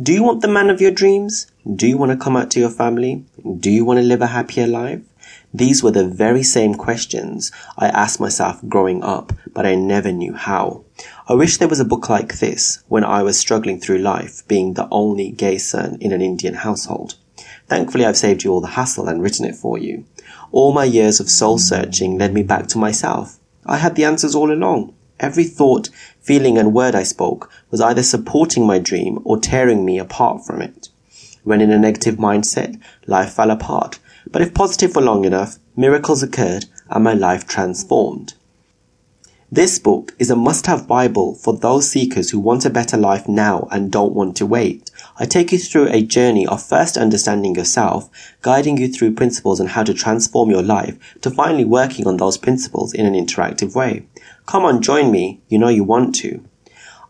Do you want the man of your dreams? Do you want to come out to your family? Do you want to live a happier life? These were the very same questions I asked myself growing up, but I never knew how. I wish there was a book like this when I was struggling through life, being the only gay son in an Indian household. Thankfully, I've saved you all the hassle and written it for you. All my years of soul searching led me back to myself. I had the answers all along. Every thought, feeling, and word I spoke was either supporting my dream or tearing me apart from it. When in a negative mindset, life fell apart. But if positive for long enough, miracles occurred and my life transformed. This book is a must-have Bible for those seekers who want a better life now and don't want to wait. I take you through a journey of first understanding yourself, guiding you through principles on how to transform your life, to finally working on those principles in an interactive way. Come on, join me. You know you want to.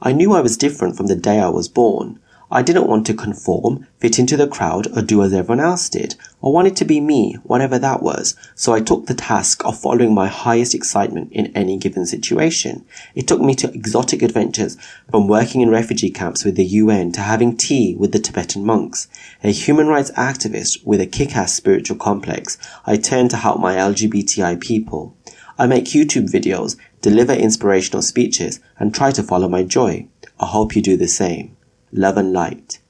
I knew I was different from the day I was born. I didn't want to conform, fit into the crowd, or do as everyone else did. I wanted to be me, whatever that was, so I took the task of following my highest excitement in any given situation. It took me to exotic adventures, from working in refugee camps with the UN to having tea with the Tibetan monks. A human rights activist with a kick-ass spiritual complex, I turned to help my LGBTI people. I make YouTube videos, deliver inspirational speeches, and try to follow my joy. I hope you do the same love and light.